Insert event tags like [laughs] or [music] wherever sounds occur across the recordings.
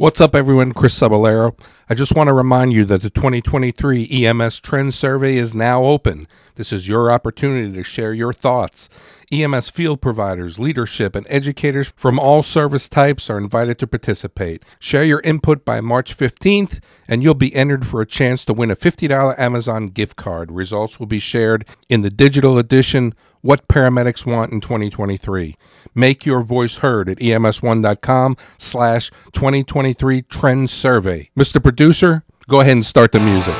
What's up, everyone? Chris Cebollero. I just want to remind you that the 2023 EMS Trend Survey is now open. This is your opportunity to share your thoughts. EMS field providers, leadership, and educators from all service types are invited to participate. Share your input by March 15th, and you'll be entered for a chance to win a $50 Amazon gift card. Results will be shared in the digital edition What Paramedics Want in 2023. Make your voice heard at ems1.com slash 2023 Trend Survey. Mr. Producer, go ahead and start the music.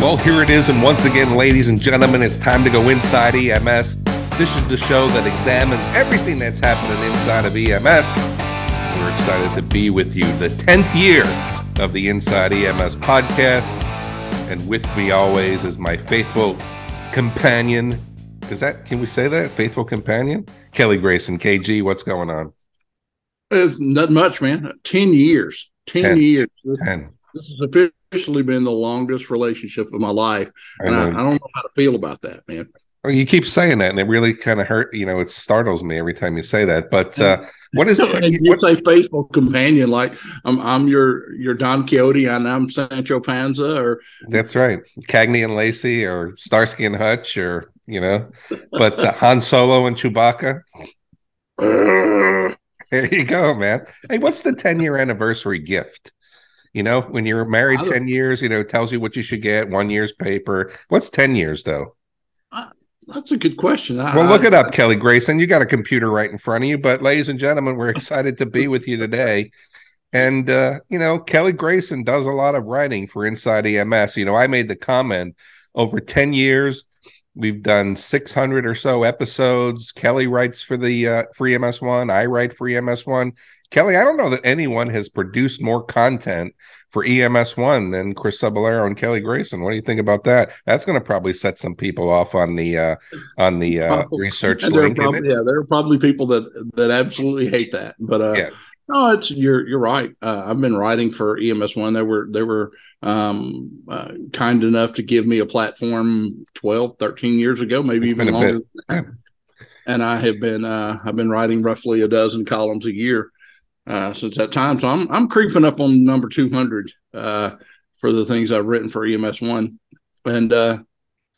Well, here it is, and once again, ladies and gentlemen, it's time to go inside EMS. This is the show that examines everything that's happening inside of EMS. We're excited to be with you. The 10th year of the Inside EMS podcast. And with me always is my faithful companion. Is that, can we say that? Faithful companion? Kelly Grayson, KG, what's going on? It's not much, man. 10 years. 10, 10 years. This, 10. This has officially been the longest relationship of my life. And I, I, I don't know how to feel about that, man. You keep saying that, and it really kind of hurt. You know, it startles me every time you say that. But uh, what is [laughs] and you what, say faithful companion? Like I'm, I'm your your Don Quixote, and I'm Sancho Panza, or that's right, Cagney and Lacey, or Starsky and Hutch, or you know, but uh, Han Solo and Chewbacca. [laughs] there you go, man. Hey, what's the 10 year anniversary gift? You know, when you're married 10 years, you know, tells you what you should get, one year's paper. What's 10 years though? That's a good question. I, well, look it up, Kelly Grayson. You got a computer right in front of you. But, ladies and gentlemen, we're excited to be with you today. And, uh, you know, Kelly Grayson does a lot of writing for Inside EMS. You know, I made the comment over 10 years, we've done 600 or so episodes. Kelly writes for the uh, Free MS1. I write for EMS1. Kelly, I don't know that anyone has produced more content for EMS1 than Chris Cebollero and Kelly Grayson. What do you think about that? That's going to probably set some people off on the uh, on the uh, research link. Probably, yeah, there are probably people that that absolutely hate that, but uh, yeah. No, it's you're you're right. Uh, I've been writing for EMS1. They were they were um, uh, kind enough to give me a platform 12, 13 years ago, maybe it's even longer. And I have been uh, I've been writing roughly a dozen columns a year uh, since that time. So I'm I'm creeping up on number 200 uh, for the things I've written for EMS one, and uh,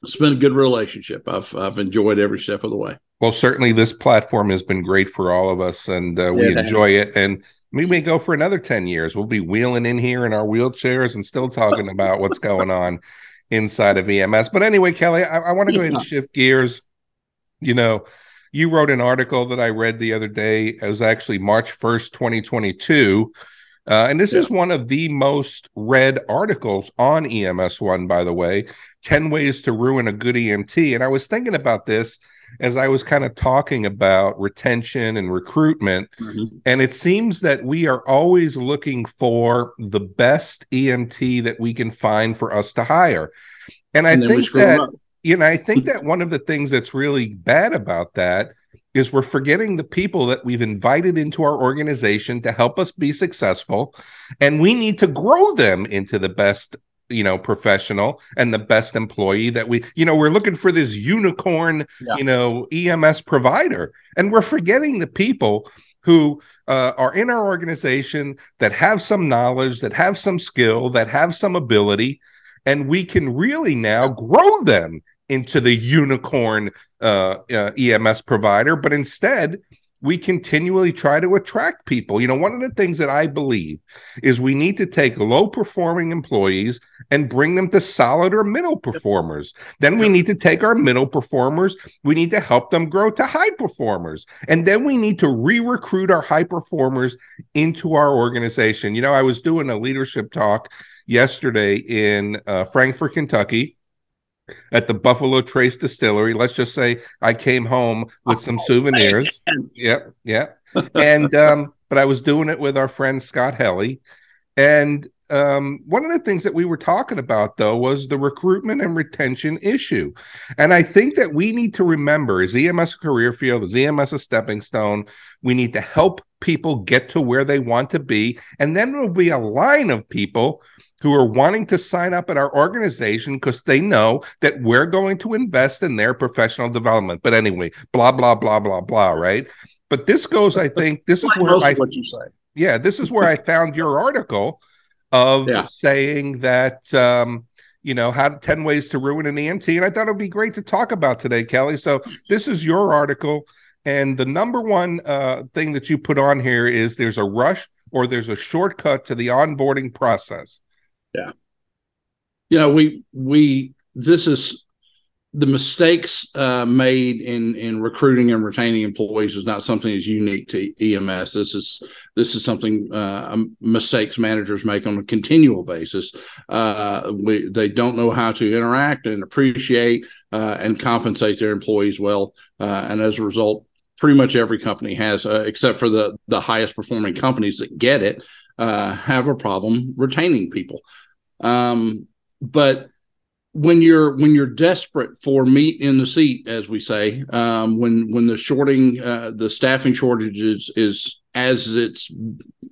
it's been a good relationship. I've I've enjoyed every step of the way. Well, certainly this platform has been great for all of us, and uh, we yeah, enjoy it. And we may go for another 10 years. We'll be wheeling in here in our wheelchairs and still talking about what's going on inside of EMS. But anyway, Kelly, I, I want to go ahead and shift gears. You know, you wrote an article that I read the other day. It was actually March 1st, 2022. Uh, and this yeah. is one of the most read articles on EMS1, by the way 10 Ways to Ruin a Good EMT. And I was thinking about this as I was kind of talking about retention and recruitment. Mm-hmm. And it seems that we are always looking for the best EMT that we can find for us to hire. And I think that you know, I think that one of the things that's really bad about that is we're forgetting the people that we've invited into our organization to help us be successful and we need to grow them into the best you know professional and the best employee that we you know we're looking for this unicorn yeah. you know ems provider and we're forgetting the people who uh, are in our organization that have some knowledge that have some skill that have some ability and we can really now grow them into the unicorn uh, uh, EMS provider, but instead we continually try to attract people. You know, one of the things that I believe is we need to take low performing employees and bring them to solid or middle performers. Then we need to take our middle performers, we need to help them grow to high performers. And then we need to re recruit our high performers into our organization. You know, I was doing a leadership talk yesterday in uh, Frankfort, Kentucky at the Buffalo Trace Distillery. Let's just say I came home with some [laughs] souvenirs. Yep, yep. and um, but I was doing it with our friend Scott Helly, and um, one of the things that we were talking about though was the recruitment and retention issue, and I think that we need to remember: is EMS a career field? Is EMS a stepping stone? We need to help people get to where they want to be, and then there'll be a line of people who are wanting to sign up at our organization because they know that we're going to invest in their professional development. But anyway, blah blah blah blah blah. Right. But this goes, I think, this is where I, what you say. Yeah, this is where I found your article of yeah. saying that um, you know how 10 ways to ruin an EMT. And I thought it'd be great to talk about today, Kelly. So this is your article. And the number one uh, thing that you put on here is there's a rush or there's a shortcut to the onboarding process. Yeah. You know, we we this is the mistakes uh, made in in recruiting and retaining employees is not something that's unique to EMS. This is this is something uh, um, mistakes managers make on a continual basis. Uh, we, they don't know how to interact and appreciate uh, and compensate their employees well, uh, and as a result, pretty much every company has, uh, except for the the highest performing companies that get it, have a problem retaining people. Um, but when you're when you're desperate for meat in the seat, as we say, um, when when the shorting uh, the staffing shortage is, is as it's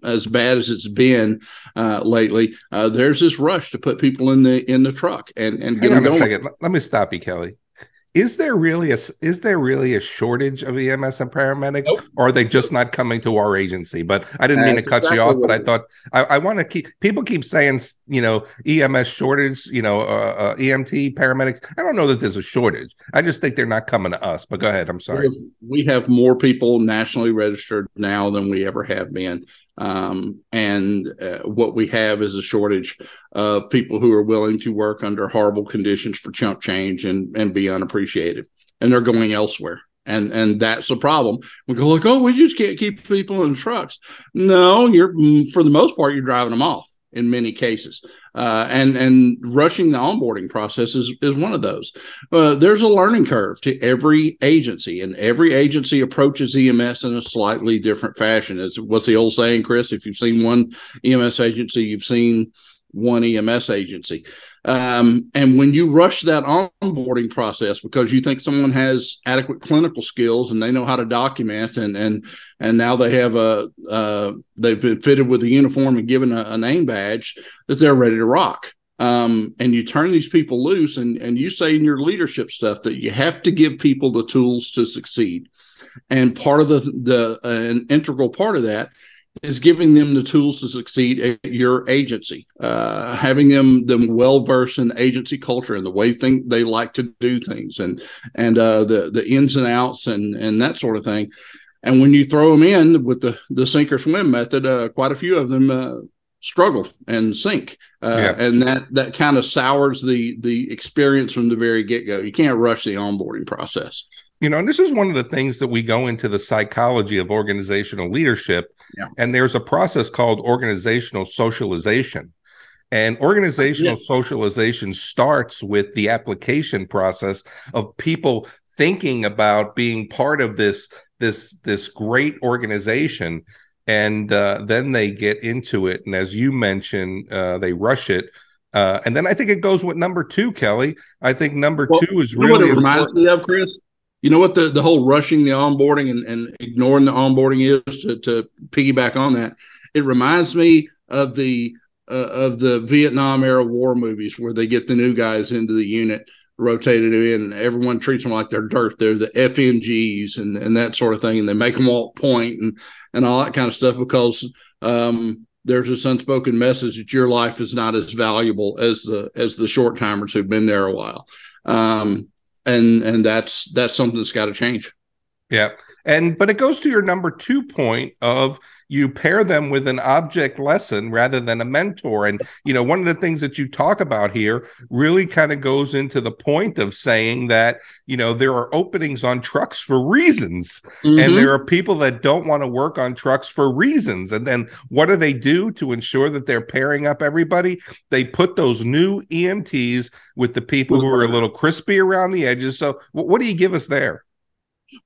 as bad as it's been uh, lately, uh, there's this rush to put people in the in the truck and and get Hang them going. Let me stop you, Kelly is there really a is there really a shortage of EMS and paramedics, nope. or are they just not coming to our agency? But I didn't That's mean to cut exactly you off, but I thought I, I want to keep people keep saying you know EMS shortage, you know uh, uh, EMT paramedics. I don't know that there's a shortage. I just think they're not coming to us. But go ahead. I'm sorry. We have, we have more people nationally registered now than we ever have been. Um, and uh, what we have is a shortage of people who are willing to work under horrible conditions for chump change and, and be unappreciated. And they're going elsewhere. And and that's the problem. We go like, oh, we just can't keep people in trucks. No, you're for the most part, you're driving them off in many cases. Uh, and and rushing the onboarding process is, is one of those. Uh, there's a learning curve to every agency, and every agency approaches EMS in a slightly different fashion. It's what's the old saying, Chris? If you've seen one EMS agency, you've seen one EMS agency. Um, and when you rush that onboarding process because you think someone has adequate clinical skills and they know how to document and and and now they have a uh, they've been fitted with a uniform and given a, a name badge that they're ready to rock. Um, and you turn these people loose and and you say in your leadership stuff that you have to give people the tools to succeed. And part of the the uh, an integral part of that is giving them the tools to succeed at your agency, uh, having them them well versed in agency culture and the way think they like to do things, and and uh, the the ins and outs and and that sort of thing. And when you throw them in with the the sink or swim method, uh, quite a few of them uh, struggle and sink, uh, yeah. and that that kind of sours the the experience from the very get go. You can't rush the onboarding process. You know, and this is one of the things that we go into the psychology of organizational leadership. Yeah. And there's a process called organizational socialization. And organizational yes. socialization starts with the application process of people thinking about being part of this this this great organization and uh, then they get into it and as you mentioned uh, they rush it uh, and then I think it goes with number two, Kelly. I think number well, two is really what it reminds me of, Chris you know what the, the whole rushing the onboarding and, and ignoring the onboarding is to, to piggyback on that? It reminds me of the uh, of the vietnam era war movies where they get the new guys into the unit rotated in and everyone treats them like they're dirt. They're the fngs and, and that sort of thing and they make them walk point and and all that kind of stuff because um, there's this unspoken message that your life is not as valuable as the as the short timers who've been there a while. Um, and and that's that's something that's got to change yeah. And but it goes to your number two point of you pair them with an object lesson rather than a mentor. And you know one of the things that you talk about here really kind of goes into the point of saying that you know there are openings on trucks for reasons. Mm-hmm. and there are people that don't want to work on trucks for reasons. And then what do they do to ensure that they're pairing up everybody? They put those new EMTs with the people who are a little crispy around the edges. So what do you give us there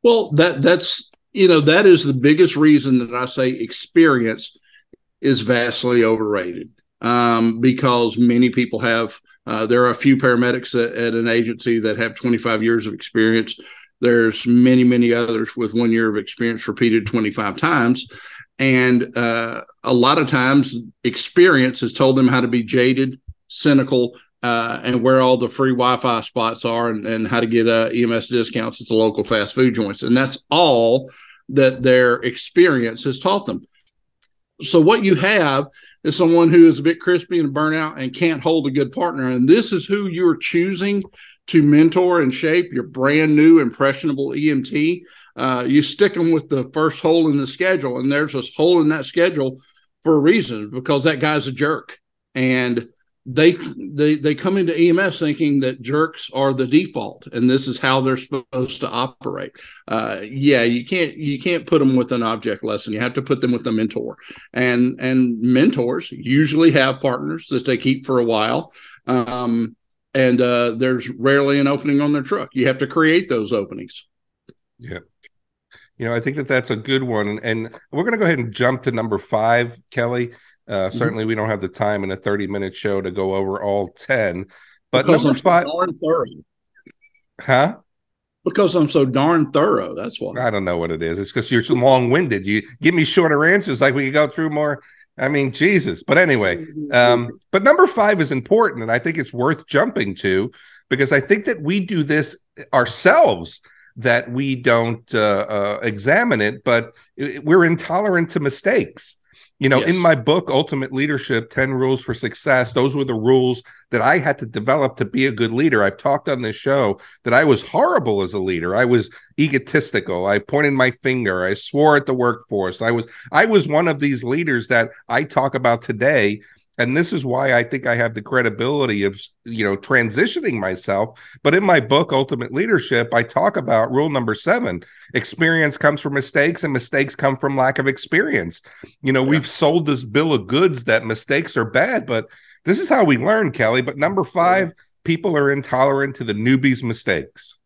well that that's you know, that is the biggest reason that I say experience is vastly overrated. um, because many people have. Uh, there are a few paramedics at, at, an agency that have 25 years of experience. There's many, many others with one year of experience repeated 25 times. And uh, a lot of times, experience has told them how to be jaded, cynical, uh, and where all the free Wi-Fi spots are, and, and how to get uh, EMS discounts at the local fast food joints, and that's all that their experience has taught them. So what you have is someone who is a bit crispy and burnout and can't hold a good partner, and this is who you're choosing to mentor and shape your brand new impressionable EMT. Uh, you stick them with the first hole in the schedule, and there's this hole in that schedule for a reason because that guy's a jerk, and they they they come into EMS thinking that jerks are the default and this is how they're supposed to operate. Uh, yeah, you can't you can't put them with an object lesson. You have to put them with a mentor, and and mentors usually have partners that they keep for a while. Um, and uh, there's rarely an opening on their truck. You have to create those openings. Yeah. You know, I think that that's a good one. And, we're going to go ahead and jump to number five, Kelly. Uh, mm-hmm. Certainly, we don't have the time in a 30 minute show to go over all 10. But because number I'm five. So thorough. Huh? Because I'm so darn thorough. That's why. I don't know what it is. It's because you're so long winded. You give me shorter answers like we could go through more. I mean, Jesus. But anyway, um, but number five is important. And I think it's worth jumping to because I think that we do this ourselves that we don't uh, uh, examine it, but we're intolerant to mistakes. You know, yes. in my book, Ultimate Leadership 10 Rules for Success, those were the rules that I had to develop to be a good leader. I've talked on this show that I was horrible as a leader. I was egotistical. I pointed my finger. I swore at the workforce. I was I was one of these leaders that I talk about today and this is why I think I have the credibility of you know transitioning myself. But in my book, Ultimate Leadership, I talk about rule number seven: experience comes from mistakes, and mistakes come from lack of experience. You know, yeah. we've sold this bill of goods that mistakes are bad, but this is how we learn, Kelly. But number five, yeah. people are intolerant to the newbie's mistakes.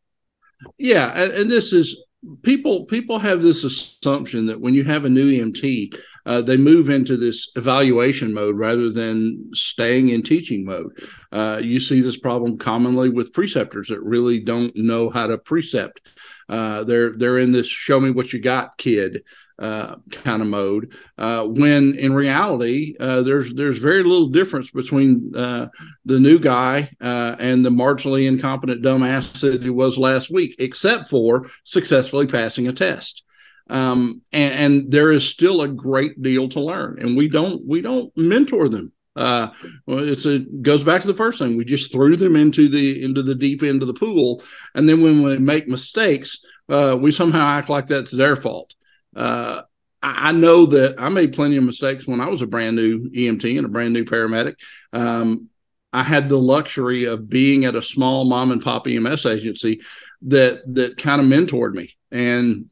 Yeah, and, and this is people. People have this assumption that when you have a new EMT uh, they move into this evaluation mode rather than staying in teaching mode. Uh, you see this problem commonly with preceptors that really don't know how to precept. Uh, they're they're in this "show me what you got" kid uh, kind of mode. Uh, when in reality, uh, there's there's very little difference between uh, the new guy uh, and the marginally incompetent dumbass that he was last week, except for successfully passing a test um, and, and, there is still a great deal to learn and we don't we don't mentor them. Uh, well, it's a goes back to the first thing. We just threw them into the into the deep end of the pool and then when we make mistakes uh, we somehow act like that's their fault. Uh, I, know that I made plenty of mistakes when I was a brand new EMT and a brand new paramedic. Um, I had the luxury of being at a small mom and pop EMS agency that that kind of mentored me. And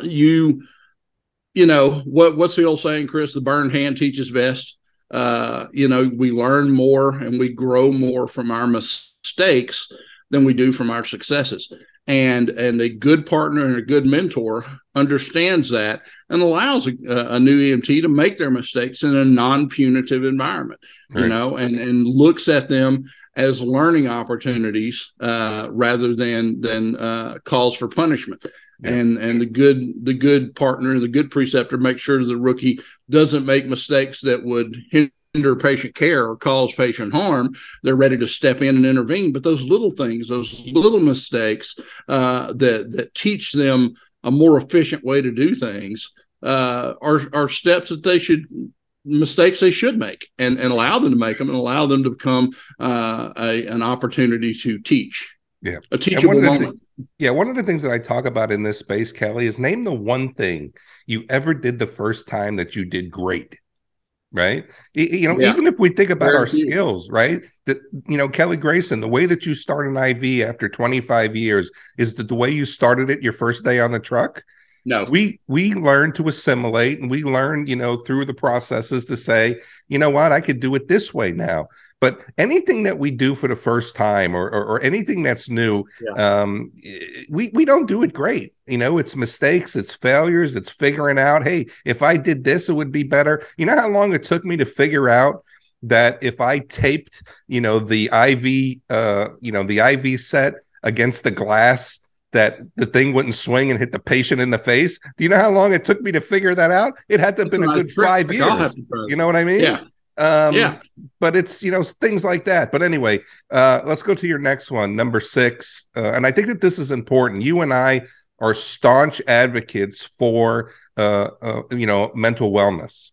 you you know what what's the old saying chris? The burned hand teaches best. Uh you know we learn more and we grow more from our mistakes than we do from our successes. And and a good partner and a good mentor understands that and allows a, a new EMT to make their mistakes in a non-punitive environment right. you know and and looks at them as learning opportunities uh, rather than than uh, calls for punishment and and the good the good partner the good preceptor makes sure the rookie doesn't make mistakes that would hinder patient care or cause patient harm. They're ready to step in and intervene. But those little things those little mistakes uh, that that teach them a more efficient way to do things uh, are are steps that they should mistakes they should make and, and allow them to make them and allow them to become uh, a, an opportunity to teach. Yeah. A teachable moment yeah, one of the things that I talk about in this space, Kelly, is name the one thing you ever did the first time that you did great. Right. You know, yeah. even if we think about Very our key. skills, right? That, you know, Kelly Grayson, the way that you start an IV after 25 years is that the way you started it your first day on the truck. No, we we learn to assimilate and we learn, you know, through the processes to say, you know what, I could do it this way now. But anything that we do for the first time or or, or anything that's new, yeah. um, we we don't do it great. You know, it's mistakes, it's failures, it's figuring out, hey, if I did this, it would be better. You know how long it took me to figure out that if I taped, you know, the IV, uh, you know, the IV set against the glass, that the thing wouldn't swing and hit the patient in the face. Do you know how long it took me to figure that out? It had to have been a good five years. You know what I mean? Yeah. Um, yeah. But it's, you know, things like that. But anyway, uh, let's go to your next one, number six. Uh, and I think that this is important. You and I are staunch advocates for, uh, uh you know, mental wellness.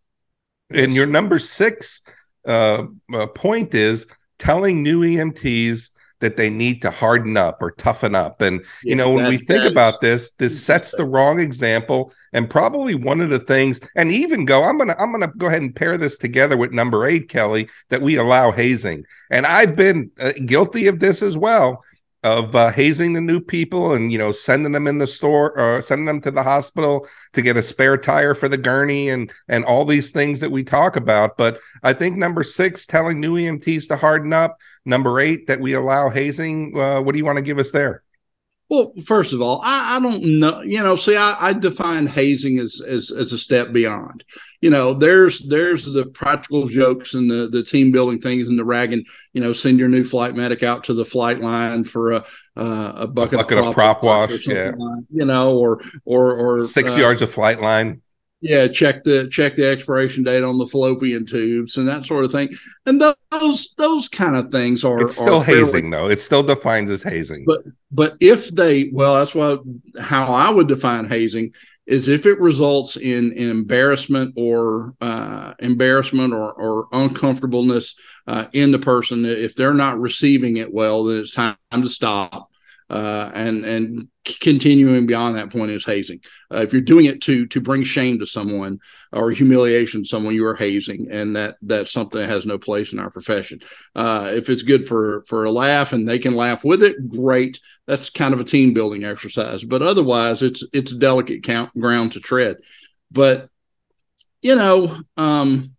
Yes. And your number six uh, uh, point is telling new EMTs that they need to harden up or toughen up. And yeah, you know, when we think about this, this sets the wrong example. And probably one of the things, and even go, I'm gonna I'm gonna go ahead and pair this together with number eight, Kelly, that we allow hazing. And I've been uh, guilty of this as well of uh, hazing the new people and you know sending them in the store or uh, sending them to the hospital to get a spare tire for the gurney and and all these things that we talk about. But i think number six telling new emts to harden up. Number eight that we allow hazing uh, what do you want to give us there well, first of all, I, I don't know. You know, see, I, I, define hazing as, as as a step beyond. You know, there's there's the practical jokes and the the team building things and the ragging. You know, send your new flight medic out to the flight line for a uh, a bucket, a bucket of, prop, of prop wash, yeah. Like, you know, or or or six uh, yards of flight line yeah check the check the expiration date on the fallopian tubes and that sort of thing. And those those kind of things are it's still are hazing fairly, though. It still defines as hazing. But but if they well that's what how i would define hazing is if it results in, in embarrassment or uh, embarrassment or, or uncomfortableness uh, in the person if they're not receiving it well then it's time to stop uh, and and continuing beyond that point is hazing. Uh, if you're doing it to to bring shame to someone or humiliation to someone, you are hazing, and that that's something that has no place in our profession. Uh, if it's good for for a laugh and they can laugh with it, great. That's kind of a team building exercise. But otherwise, it's it's delicate count, ground to tread. But you know, um,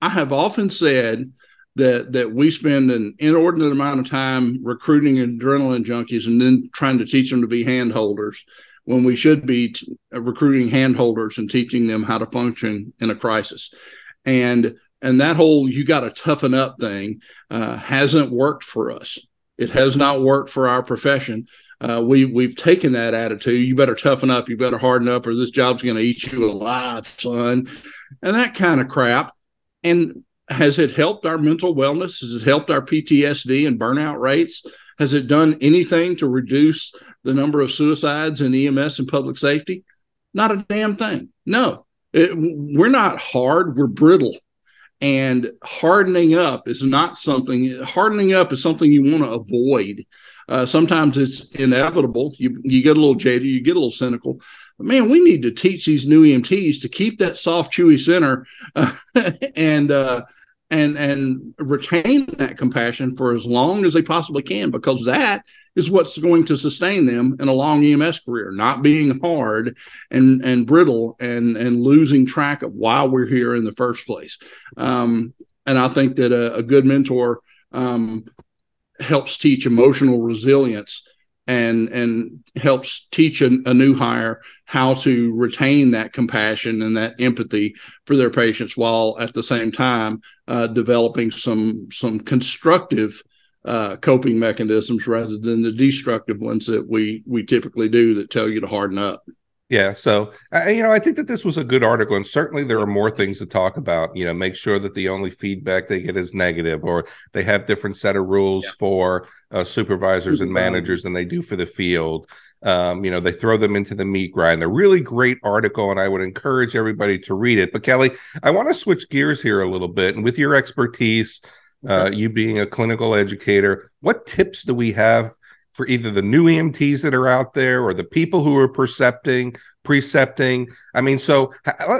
I have often said that that we spend an inordinate amount of time recruiting adrenaline junkies and then trying to teach them to be handholders when we should be t- recruiting handholders and teaching them how to function in a crisis. And and that whole you got to toughen up thing uh, hasn't worked for us. It has not worked for our profession. Uh, we we've taken that attitude you better toughen up you better harden up or this job's going to eat you alive son and that kind of crap. And has it helped our mental wellness? Has it helped our PTSD and burnout rates? Has it done anything to reduce the number of suicides in EMS and public safety? Not a damn thing. No, it, we're not hard, we're brittle. And hardening up is not something, hardening up is something you want to avoid. Uh, sometimes it's inevitable. You, you get a little jaded, you get a little cynical. But man, we need to teach these new EMTs to keep that soft, chewy center uh, [laughs] and uh, and and retain that compassion for as long as they possibly can because that is what's going to sustain them in a long EMS career not being hard and and brittle and and losing track of why we're here in the first place. Um, and I think that a, a good mentor um, helps teach emotional resilience and and helps teach a, a, new hire how to retain that compassion and that empathy for their patients while at the same time uh, developing some some constructive uh, coping mechanisms rather than the destructive ones that we we typically do that tell you to harden up. Yeah. So, uh, you know, I think that this was a good article, and certainly there are more things to talk about. You know, make sure that the only feedback they get is negative, or they have different set of rules yeah. for uh, supervisors and managers than they do for the field. Um, you know, they throw them into the meat grind. They're really great article, and I would encourage everybody to read it. But Kelly, I want to switch gears here a little bit, and with your expertise, uh, you being a clinical educator, what tips do we have for either the new EMTs that are out there or the people who are percepting, precepting. I mean, so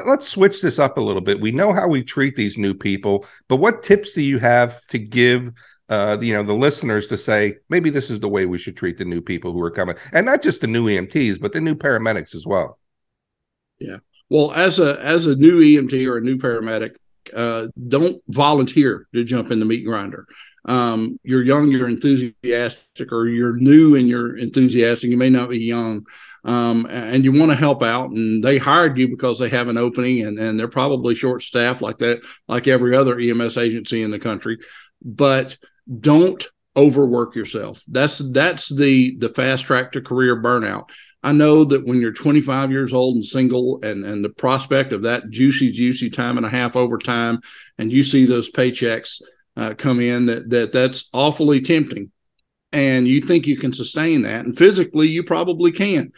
let's switch this up a little bit. We know how we treat these new people, but what tips do you have to give uh, you know, the listeners to say maybe this is the way we should treat the new people who are coming, and not just the new EMTs, but the new paramedics as well. Yeah. Well, as a as a new EMT or a new paramedic, uh, don't volunteer to jump in the meat grinder um, you're young, you're enthusiastic, or you're new and you're enthusiastic. You may not be young, um, and you want to help out. And they hired you because they have an opening, and, and they're probably short staffed like that, like every other EMS agency in the country. But don't overwork yourself. That's that's the the fast track to career burnout. I know that when you're 25 years old and single, and and the prospect of that juicy, juicy time and a half overtime, and you see those paychecks uh, come in that that that's awfully tempting. And you think you can sustain that and physically you probably can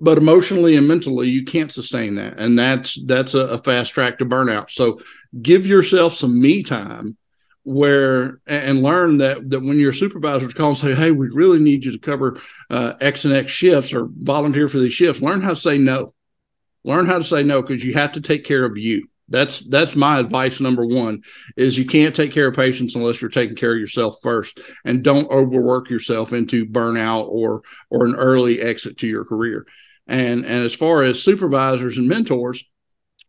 but emotionally and mentally you can't sustain that. And that's that's a, a fast track to burnout. So give yourself some me time where and learn that that when your supervisors call and say hey we really need you to cover uh, x and x shifts or volunteer for these shifts learn how to say no. Learn how to say no because you have to take care of you that's that's my advice number one is you can't take care of patients unless you're taking care of yourself first and don't overwork yourself into burnout or or an early exit to your career. And and as far as supervisors and mentors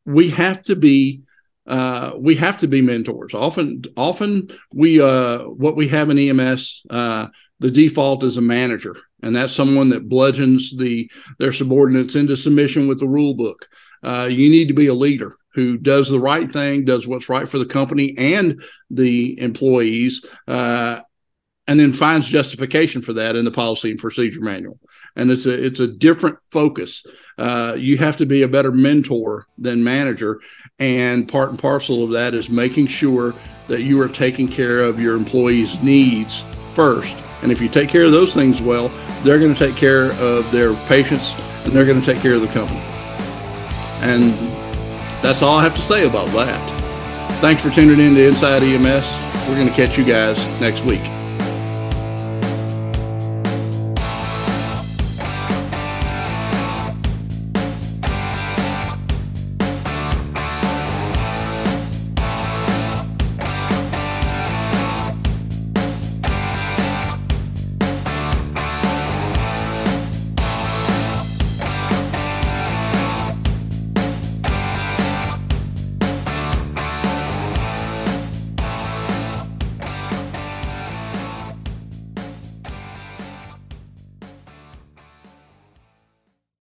we have to be uh, we have to be mentors. Often often we uh, what we have in ems uh, the default is a manager and that's someone that bludgeons the their subordinates into submission with the rule book. Uh, you need to be a leader who does the right thing, does what's right for the company and the employees, uh, and then finds justification for that in the policy and procedure manual. And it's a it's a different focus. Uh, you have to be a better mentor than manager, and part and parcel of that is making sure that you are taking care of your employees' needs first. And if you take care of those things well, they're going to take care of their patients and they're going to take care of the company. And that's all I have to say about that. Thanks for tuning in to Inside EMS. We're going to catch you guys next week.